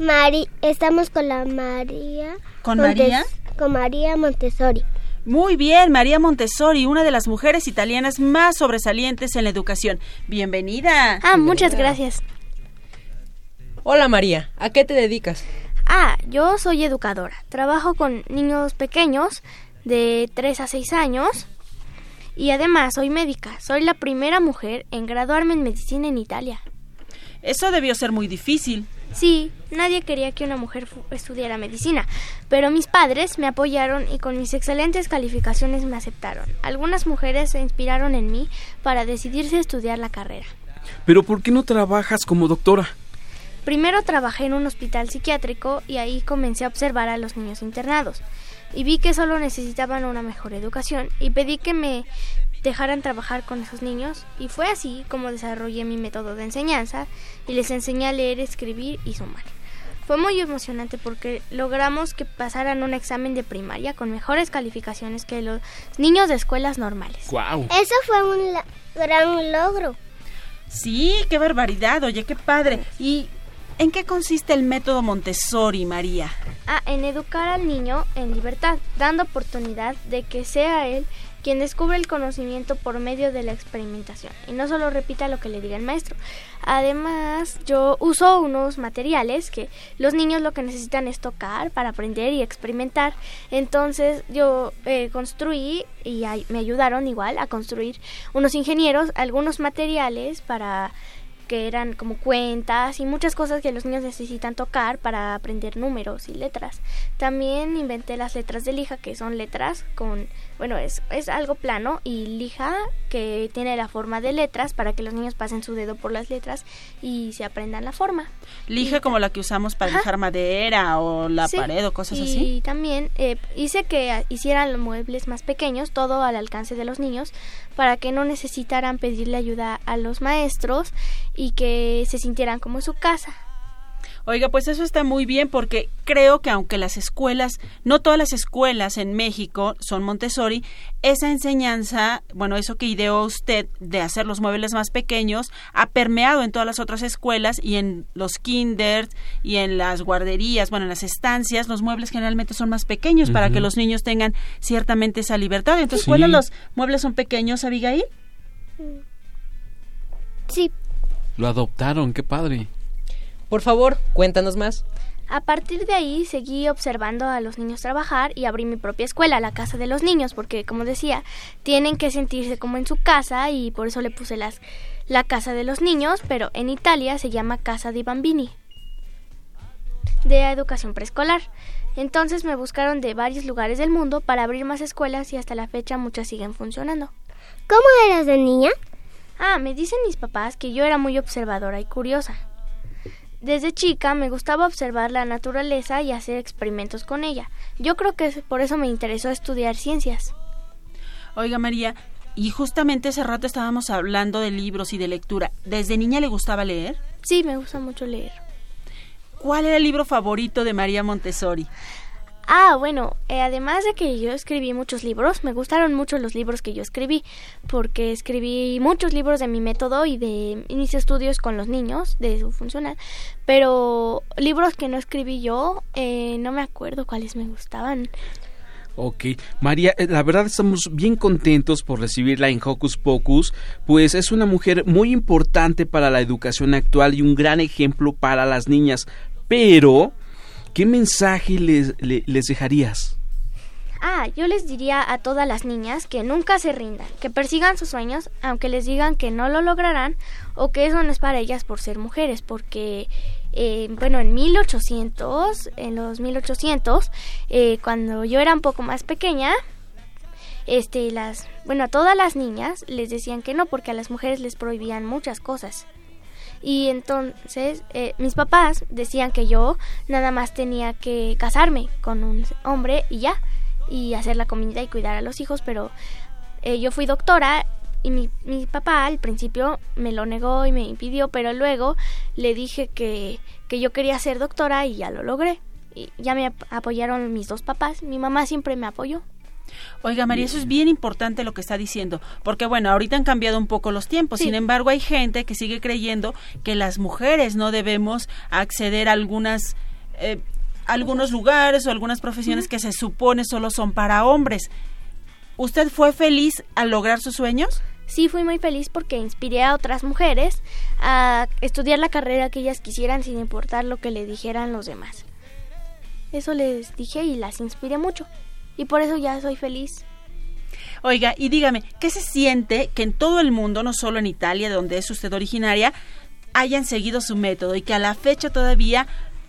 Mari, estamos con la María. ¿Con María? Con María Montessori. Muy bien, María Montessori, una de las mujeres italianas más sobresalientes en la educación. Bienvenida. Ah, muchas gracias. Hola María, ¿a qué te dedicas? Ah, yo soy educadora. Trabajo con niños pequeños de 3 a 6 años y además soy médica. Soy la primera mujer en graduarme en medicina en Italia. Eso debió ser muy difícil. Sí, nadie quería que una mujer estudiara medicina, pero mis padres me apoyaron y con mis excelentes calificaciones me aceptaron. Algunas mujeres se inspiraron en mí para decidirse a estudiar la carrera. Pero ¿por qué no trabajas como doctora? Primero trabajé en un hospital psiquiátrico y ahí comencé a observar a los niños internados. Y vi que solo necesitaban una mejor educación y pedí que me dejaran trabajar con esos niños y fue así como desarrollé mi método de enseñanza y les enseñé a leer, escribir y sumar. Fue muy emocionante porque logramos que pasaran un examen de primaria con mejores calificaciones que los niños de escuelas normales. Wow. Eso fue un gran logro. Sí, qué barbaridad, oye, qué padre. ¿Y en qué consiste el método Montessori, María? Ah, en educar al niño en libertad, dando oportunidad de que sea él quien descubre el conocimiento por medio de la experimentación y no solo repita lo que le diga el maestro. Además, yo uso unos materiales que los niños lo que necesitan es tocar para aprender y experimentar. Entonces, yo eh, construí y me ayudaron igual a construir unos ingenieros algunos materiales para que eran como cuentas y muchas cosas que los niños necesitan tocar para aprender números y letras. También inventé las letras de lija, que son letras con, bueno, es, es algo plano y lija que tiene la forma de letras para que los niños pasen su dedo por las letras y se aprendan la forma. Lija como la que usamos para Ajá. lijar madera o la Sí, pared o cosas y así. también eh, hice que hicieran los muebles más pequeños, todo al alcance de los niños, para que no necesitaran pedirle ayuda a los maestros y que se sintieran como en su casa. Oiga, pues eso está muy bien porque creo que aunque las escuelas, no todas las escuelas en México son Montessori, esa enseñanza, bueno, eso que ideó usted de hacer los muebles más pequeños, ha permeado en todas las otras escuelas y en los kinders y en las guarderías, bueno, en las estancias, los muebles generalmente son más pequeños para que los niños tengan ciertamente esa libertad. Entonces, Sí. ¿cuáles los muebles son pequeños, Abigail? Sí. Lo adoptaron, qué padre. Por favor, cuéntanos más. A partir de ahí seguí observando a los niños trabajar y abrí mi propia escuela, la casa de los niños, porque como decía, tienen que sentirse como en su casa y por eso le puse las, la casa de los niños, pero en Italia se llama Casa di Bambini, de educación preescolar. Entonces me buscaron de varios lugares del mundo para abrir más escuelas y hasta la fecha muchas siguen funcionando. ¿Cómo eras de niña? Ah, me dicen mis papás que yo era muy observadora y curiosa. Desde chica me gustaba observar la naturaleza y hacer experimentos con ella. Yo creo que por eso me interesó estudiar ciencias. Oiga, María, y justamente hace rato estábamos hablando de libros y de lectura. ¿Desde niña le gustaba leer? Sí, me gusta mucho leer. ¿Cuál era el libro favorito de María Montessori? Ah, bueno, eh, además de que yo escribí muchos libros, me gustaron mucho los libros que yo escribí, porque escribí muchos libros de mi método y de mis estudios con los niños, de su funcional, pero libros que no escribí yo, eh, no me acuerdo cuáles me gustaban. Ok, María, eh, la verdad estamos bien contentos por recibirla en Hocus Pocus, pues es una mujer muy importante para la educación actual y un gran ejemplo para las niñas. Pero, ¿qué mensaje les, le- les dejarías? Ah, yo les diría a todas las niñas que nunca se rindan, que persigan sus sueños, aunque les digan que no lo lograrán o que eso no es para ellas por ser mujeres, porque, eh, bueno, en 1800, en los 1800, eh, cuando yo era un poco más pequeña, este, las, bueno, a todas las niñas les decían que no, porque a las mujeres les prohibían muchas cosas. Y entonces eh, mis papás decían que yo nada más tenía que casarme con un hombre y ya, y hacer la comida y cuidar a los hijos, pero eh, yo fui doctora y mi, mi papá al principio me lo negó y me impidió, pero luego le dije que, que yo quería ser doctora y ya lo logré. Y ya me ap- apoyaron mis dos papás, mi mamá siempre me apoyó. Oiga, María, eso es bien importante lo que está diciendo, porque bueno, ahorita han cambiado un poco los tiempos, sin embargo hay gente que sigue creyendo que las mujeres no debemos acceder a algunas... eh, algunos lugares o algunas profesiones que se supone solo son para hombres. ¿Usted fue feliz al lograr sus sueños? Sí, fui muy feliz porque inspiré a otras mujeres a estudiar la carrera que ellas quisieran sin importar lo que le dijeran los demás. Eso les dije y las inspiré mucho. Y por eso ya soy feliz. Oiga, y dígame, ¿qué se siente que en todo el mundo, no solo en Italia, de donde es usted originaria, hayan seguido su método y que a la fecha todavía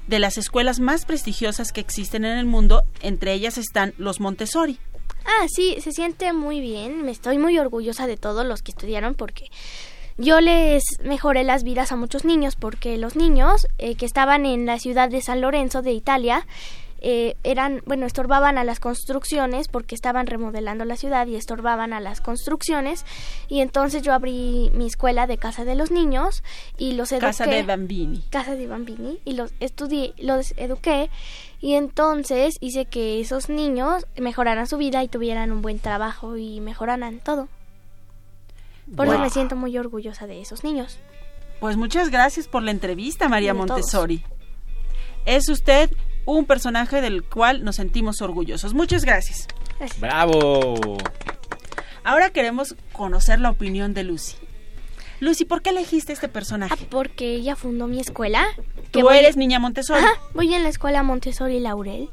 de las escuelas más prestigiosas que existen en el mundo, entre ellas están los Montessori? Ah, sí, se siente muy bien. Me estoy muy orgullosa de todos los que estudiaron porque yo les mejoré las vidas a muchos niños porque los niños eh, que estaban en la ciudad de San Lorenzo de Italia eh, eran, bueno, estorbaban a las construcciones porque estaban remodelando la ciudad y estorbaban a las construcciones y entonces yo abrí mi escuela de casa de los niños y los eduqué. Casa de Bambini. Casa de Bambini y los estudié, los eduqué y entonces hice que esos niños mejoraran su vida y tuvieran un buen trabajo y mejoraran todo. Por eso Wow. me siento muy orgullosa de esos niños. Pues muchas gracias por la entrevista, María todos. Montessori. Es usted un personaje del cual nos sentimos orgullosos. Muchas gracias. ¡Bravo! Ahora queremos conocer la opinión de Lucy. Lucy, ¿por qué elegiste este personaje? Ah, porque ella fundó mi escuela. Tú eres niña Montessori. Ajá, voy en la escuela Montessori Laurel.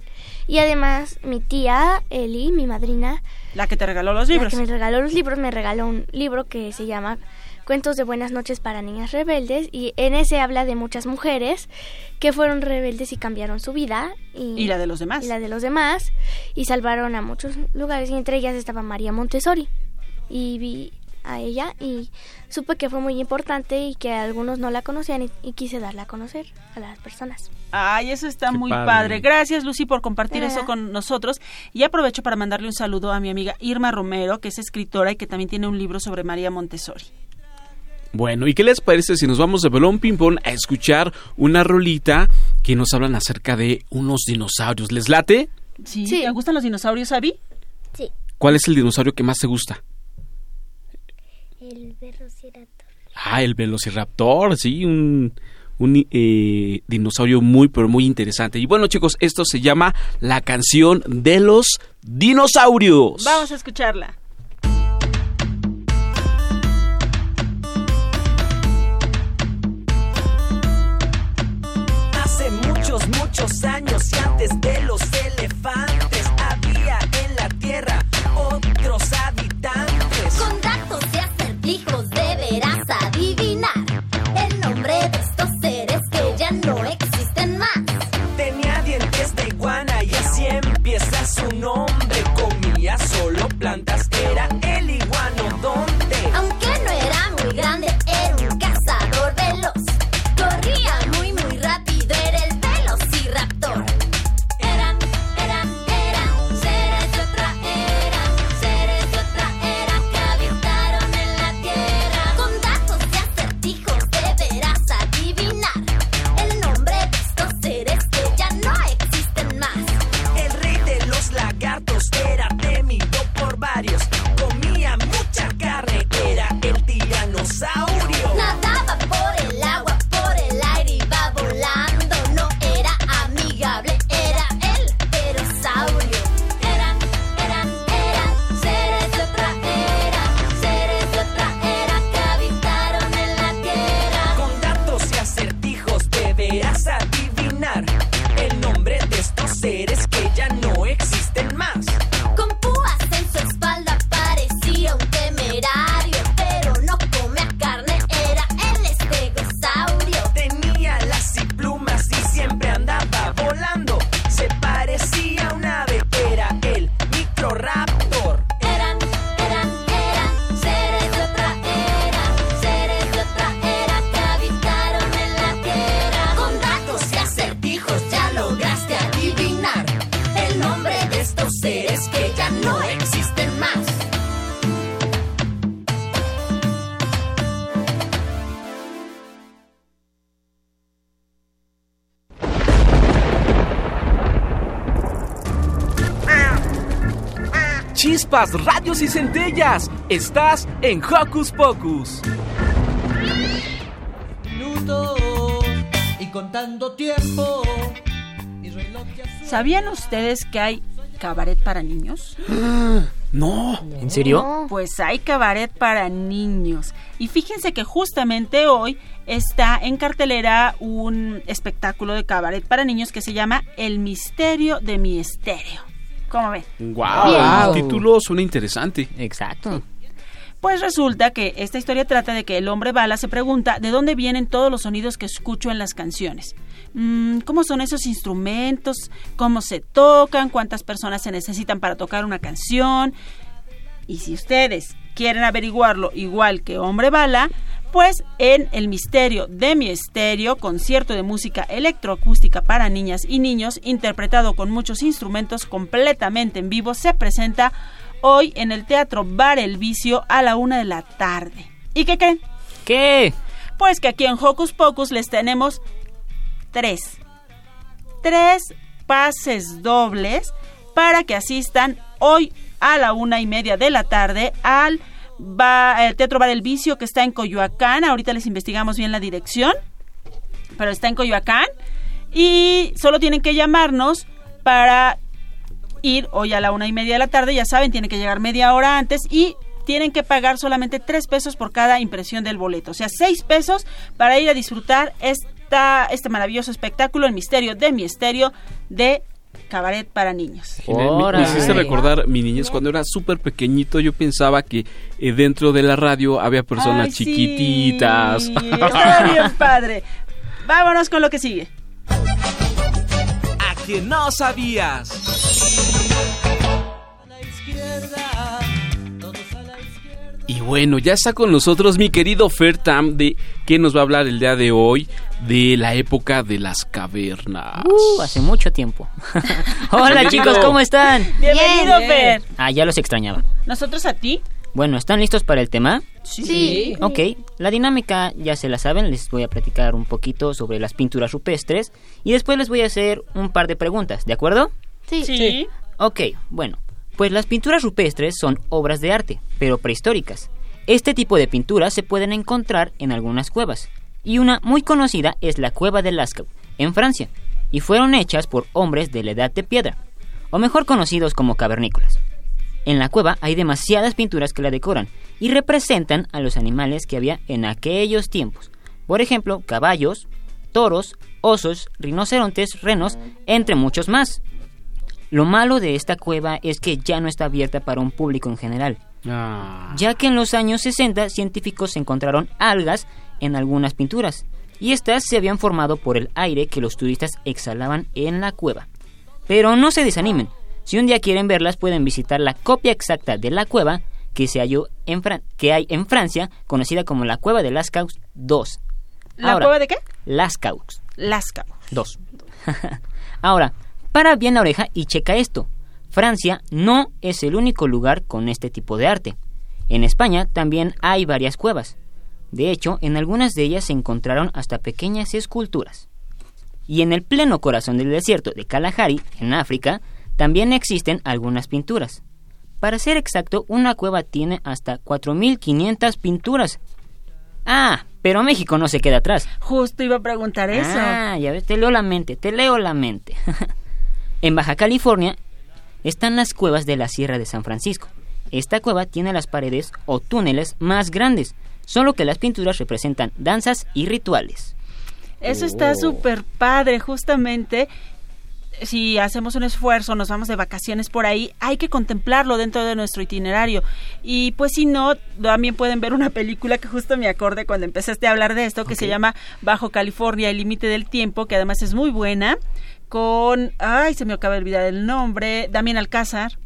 Y además mi tía Eli, mi madrina, La que te regaló los la libros. que me regaló los libros, me regaló un libro que se llama Cuentos de Buenas noches para Niñas Rebeldes. Y en ese habla de muchas mujeres que fueron rebeldes y cambiaron su vida. Y, Y la de los demás. Y la de los demás. Y salvaron a muchos lugares. Y entre ellas estaba María Montessori. Y vi a ella y supe que fue muy importante y que algunos no la conocían y, y quise darla a conocer a las personas. Ay, eso está Qué muy padre. padre. Gracias, Lucy, por compartir eso con nosotros. Y aprovecho para mandarle un saludo a mi amiga Irma Romero, que es escritora y que también tiene un libro sobre María Montessori. Bueno, ¿y qué les parece si nos vamos de Belón Ping Pong a escuchar una rolita que nos hablan acerca de unos dinosaurios? ¿Les late? Sí. ¿Te gustan los dinosaurios, Abby? Sí. ¿Cuál es el dinosaurio que más te gusta? El velociraptor. Ah, el Velociraptor, sí, un, un eh, dinosaurio muy, pero muy interesante. Y bueno, chicos, esto se llama la canción de los dinosaurios. Vamos a escucharla. Muchos años y antes de los elefantes chispas, radios y centellas. Estás en Hocus Pocus. Minutos y contando tiempo. Reloj ¿Sabían ustedes que hay cabaret para niños? No. ¿En serio? Pues hay cabaret para niños. Y fíjense que justamente hoy está en cartelera un espectáculo de cabaret para niños que se llama El misterio de mi estéreo. ¿Cómo ven? Wow, el título suena interesante. Exacto. Pues resulta que esta historia trata de que el hombre bala se pregunta de dónde vienen todos los sonidos que escucho en las canciones. Mm, ¿Cómo son esos instrumentos? ¿Cómo se tocan? ¿Cuántas personas se necesitan para tocar una canción? Y si ustedes quieren averiguarlo igual que Hombre Bala, pues en El Misterio de mi Estéreo, concierto de música electroacústica para niñas y niños, interpretado con muchos instrumentos completamente en vivo, se presenta hoy en el Teatro Bar El Vicio a la una de la tarde. ¿Y qué creen? ¿Qué? Pues que aquí en Hocus Pocus les tenemos tres. Tres pases dobles para que asistan hoy a la una y media de la tarde al ba- el Teatro Bar El Vicio que está en Coyoacán. Ahorita les investigamos bien la dirección, pero está en Coyoacán. Y solo tienen que llamarnos para ir hoy a la una y media de la tarde. Ya saben, tienen que llegar media hora antes y tienen que pagar solamente tres pesos por cada impresión del boleto. O sea, seis pesos para ir a disfrutar esta, este maravilloso espectáculo, el misterio de mi estéreo de cabaret para niños. Me, hiciste recordar mi niñez cuando era súper pequeñito. Yo pensaba que eh, dentro de la radio había personas Ay, sí. chiquititas. Está bien padre. Vámonos con lo que sigue. A que no sabías. Y bueno, ya está con nosotros mi querido Fertam, de que nos va a hablar el día de hoy de la época de las cavernas. Uh, hace mucho tiempo. Hola Bienvenido. chicos, ¿cómo están? Bienvenido, Fer. Ah, ya los extrañaba. ¿Nosotros a ti? Bueno, ¿están listos para el tema? Sí. Ok, la dinámica ya se la saben, les voy a platicar un poquito sobre las pinturas rupestres y después les voy a hacer un par de preguntas, ¿de acuerdo? Sí. Sí. Ok, bueno, pues las pinturas rupestres son obras de arte, pero prehistóricas. Este tipo de pinturas se pueden encontrar en algunas cuevas, y una muy conocida es la cueva de Lascaux, en Francia, y fueron hechas por hombres de la Edad de Piedra, o mejor conocidos como cavernícolas. En la cueva hay demasiadas pinturas que la decoran y representan a los animales que había en aquellos tiempos. Por ejemplo, caballos, toros, osos, rinocerontes, renos, entre muchos más. Lo malo de esta cueva es que ya no está abierta para un público en general, Ah. ya que en los años 60 científicos encontraron algas en algunas pinturas, y estas se habían formado por el aire que los turistas exhalaban en la cueva. Pero no se desanimen, si un día quieren verlas pueden visitar la copia exacta de la cueva que, se halló en Fran- que hay en Francia, conocida como la Cueva de Lascaux 2. ¿La Ahora, cueva de qué? Lascaux Lascaux. 2. Ahora, para bien la oreja y checa esto. Francia no es el único lugar con este tipo de arte. En España también hay varias cuevas. De hecho, en algunas de ellas se encontraron hasta pequeñas esculturas. Y en el pleno corazón del desierto de Kalahari, en África, también existen algunas pinturas. Para ser exacto, una cueva tiene hasta 4.500 pinturas. Ah, pero México no se queda atrás. Justo iba a preguntar eso. Ah, ya ves, te leo la mente, te leo la mente. en Baja California están las cuevas de la Sierra de San Francisco. Esta cueva tiene las paredes o túneles más grandes, solo que las pinturas representan danzas y rituales. Eso está Oh. súper padre, justamente. Si hacemos un esfuerzo, nos vamos de vacaciones por ahí, hay que contemplarlo dentro de nuestro itinerario. Y pues si no, también pueden ver una película que justo me acordé cuando empezaste a hablar de esto, que se llama Bajo California, el límite del tiempo, que además es muy buena, con, ay, se me acaba de olvidar el nombre, Damien Alcázar.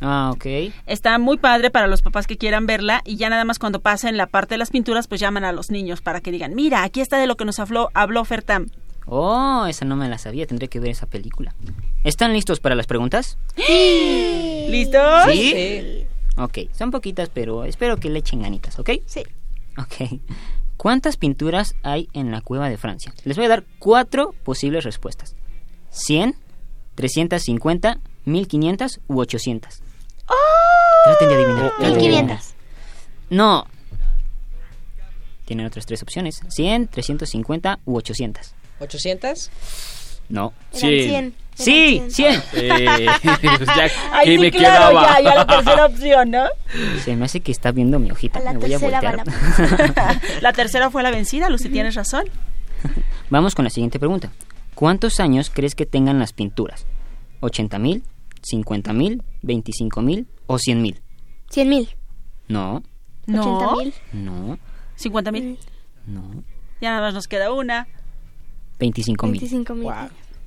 Ah, ok. Está muy padre para los papás que quieran verla y ya nada más cuando pasen la parte de las pinturas pues llaman a los niños para que digan, mira, aquí está de lo que nos habló, habló Fertam. Oh, esa no me la sabía, tendré que ver esa película. ¿Están listos para las preguntas? ¿Listos? ¿Sí? Ok, son poquitas, pero espero que le echen ganitas, ¿ok? Sí. Ok. ¿Cuántas pinturas hay en la cueva de Francia? Les voy a dar cuatro posibles respuestas. ¿100, 350, 1500 u 800? Traten de adivinar. traten de 1500. adivinar. No. Tienen otras tres opciones. 100, 350 u 800. ¿800? No. Eran 100. Sí, 100. Eh, pues ya, Ay, ¿qué sí, me claro, quedaba? ya, ya la tercera opción, ¿no? Se me hace que está viendo mi hojita. A la me voy a voltear. La tercera fue la vencida, Lucy, tienes razón. Vamos con la siguiente pregunta. ¿Cuántos años crees que tengan las pinturas? ¿80 mil? ¿50 mil? ¿25 mil? ¿O 100 mil? 100 mil. No, No. 80 mil. no, 50 mil. no. Ya nada más nos queda una. 25 mil. 25 mil.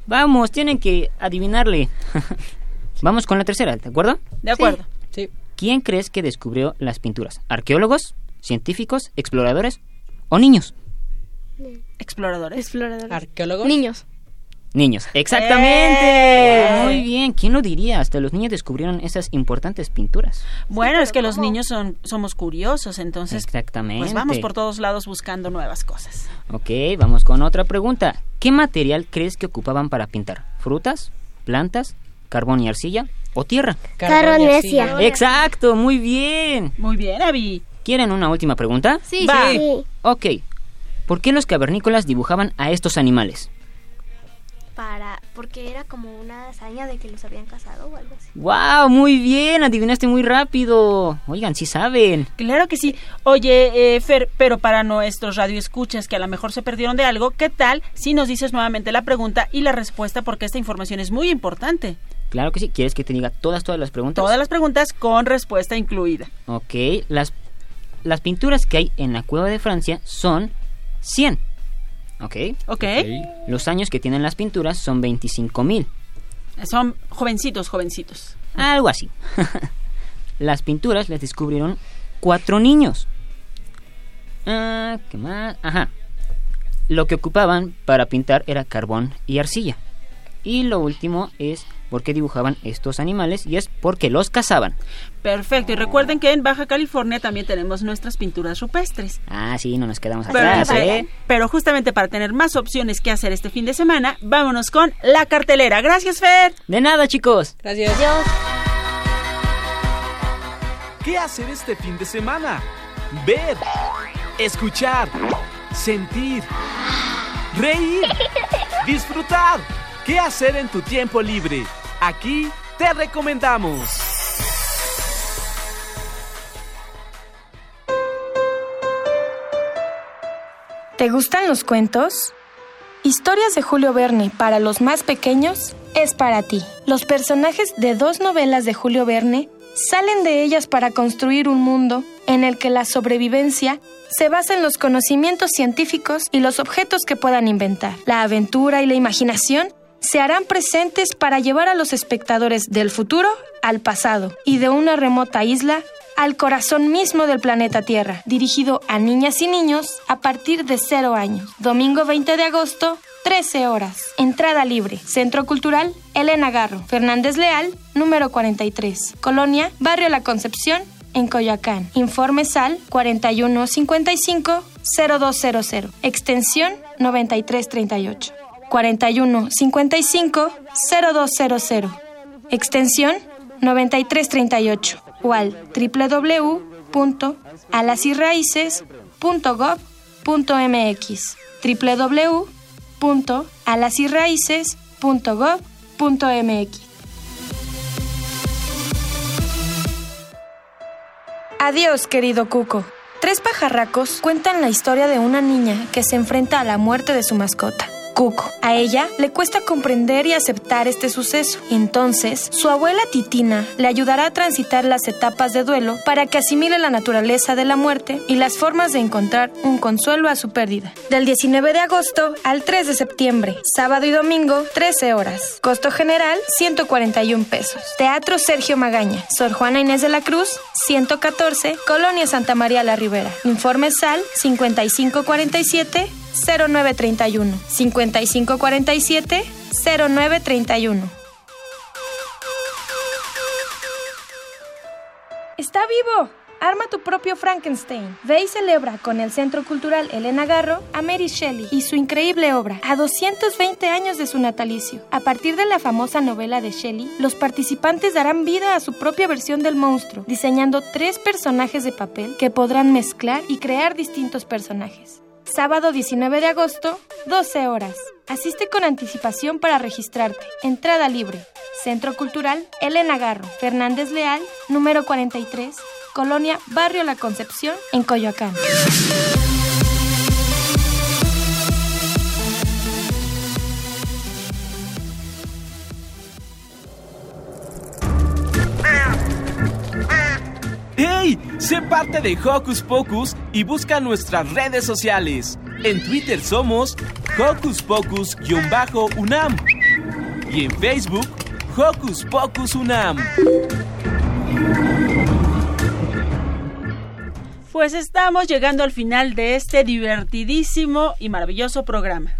Vamos, tienen que adivinarle. Vamos con la tercera, ¿de acuerdo? De acuerdo. Sí. ¿Quién crees que descubrió las pinturas? ¿Arqueólogos? ¿Científicos? ¿Exploradores? ¿O niños? Exploradores. Exploradores. ¿Arqueólogos? Niños. Niños, exactamente. ¡Eh! Muy bien, ¿quién lo diría? Hasta los niños descubrieron esas importantes pinturas. Bueno, es que los niños son somos curiosos, entonces Exactamente. pues vamos por todos lados buscando nuevas cosas. Ok, vamos con otra pregunta. ¿Qué material crees que ocupaban para pintar? ¿Frutas? ¿Plantas? ¿Carbón y arcilla? ¿O tierra? Carbonesia. Exacto, muy bien. Muy bien, Abby. ¿Quieren una última pregunta? Sí, Va. sí. Sí. Ok. ¿Por qué los cavernícolas dibujaban a estos animales? Para, porque era como una hazaña de que los habían casado o algo así. ¡Wow! Muy bien, adivinaste muy rápido. Oigan, sí saben. Claro que sí. Oye, eh, Fer, pero para nuestros radioescuchas que a lo mejor se perdieron de algo, ¿qué tal si nos dices nuevamente la pregunta y la respuesta porque esta información es muy importante? Claro que sí. ¿Quieres que te diga todas, todas las preguntas? Todas las preguntas con respuesta incluida. Ok, las, las pinturas que hay en la cueva de Francia son 100. Ok. ¿Ok? Los años que tienen las pinturas son 25.000. Son jovencitos, jovencitos. Algo así. las pinturas las descubrieron cuatro niños. Ah, ¿Qué más? Ajá. Lo que ocupaban para pintar era carbón y arcilla. Y lo último es por qué dibujaban estos animales y es porque los cazaban. Perfecto. Y recuerden que en Baja California también tenemos nuestras pinturas rupestres. Ah, sí, no nos quedamos Pero, atrás, ¿eh? pero justamente para tener más opciones que hacer este fin de semana, vámonos con la cartelera. Gracias, Fer. De nada, chicos. Gracias. ¿Qué hacer este fin de semana? Ver, escuchar, sentir, reír, disfrutar. ¿Qué hacer en tu tiempo libre? Aquí te recomendamos. ¿Te gustan los cuentos? Historias de Julio Verne para los más pequeños es para ti. Los personajes de dos novelas de Julio Verne salen de ellas para construir un mundo en el que la sobrevivencia se basa en los conocimientos científicos y los objetos que puedan inventar. La aventura y la imaginación se harán presentes para llevar a los espectadores del futuro al pasado y de una remota isla al corazón mismo del planeta Tierra, dirigido a niñas y niños a partir de 0 años. Domingo 20 de agosto, 13 horas. Entrada libre. Centro Cultural Elena Garro. Fernández Leal, número 43. Colonia Barrio La Concepción, en Coyoacán. Informe SAL 4155-0200. Extensión 9338. 4155-0200. Extensión 9338 o al www.alasyraices.gov.mx www.alasyraices.gov.mx Adiós, querido Cuco. Tres pajarracos cuentan la historia de una niña que se enfrenta a la muerte de su mascota. Cuco. A ella le cuesta comprender y aceptar este suceso. Entonces, su abuela Titina le ayudará a transitar las etapas de duelo para que asimile la naturaleza de la muerte y las formas de encontrar un consuelo a su pérdida. Del 19 de agosto al 3 de septiembre, sábado y domingo, 13 horas. Costo general, 141 pesos. Teatro Sergio Magaña, Sor Juana Inés de la Cruz, 114, Colonia Santa María la Ribera. Informe SAL 5547 0931 5547 0931 ¡Está vivo! Arma tu propio Frankenstein. Ve y celebra con el Centro Cultural Elena Garro a Mary Shelley y su increíble obra, a 220 años de su natalicio. A partir de la famosa novela de Shelley, los participantes darán vida a su propia versión del monstruo, diseñando tres personajes de papel que podrán mezclar y crear distintos personajes. Sábado 19 de agosto, 12 horas. Asiste con anticipación para registrarte. Entrada libre. Centro Cultural Elena Garro, Fernández Leal, número 43, Colonia Barrio La Concepción, en Coyoacán. Sé parte de Hocus Pocus y busca nuestras redes sociales. En Twitter somos Hocus Pocus-UNAM y en Facebook Hocus Pocus UNAM. Pues estamos llegando al final de este divertidísimo y maravilloso programa.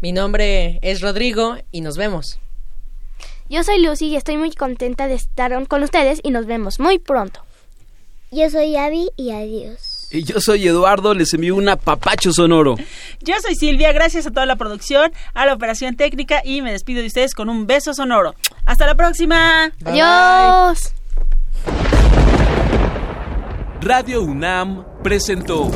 Mi nombre es Rodrigo y nos vemos. Yo soy Lucy y estoy muy contenta de estar con ustedes y nos vemos muy pronto. Yo soy Abby y adiós. Y yo soy Eduardo, les envío un apapacho sonoro. Yo soy Silvia, gracias a toda la producción, a la operación técnica y me despido de ustedes con un beso sonoro. Hasta la próxima. Adiós. Radio UNAM presentó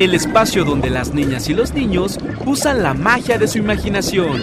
el espacio donde las niñas y los niños usan la magia de su imaginación.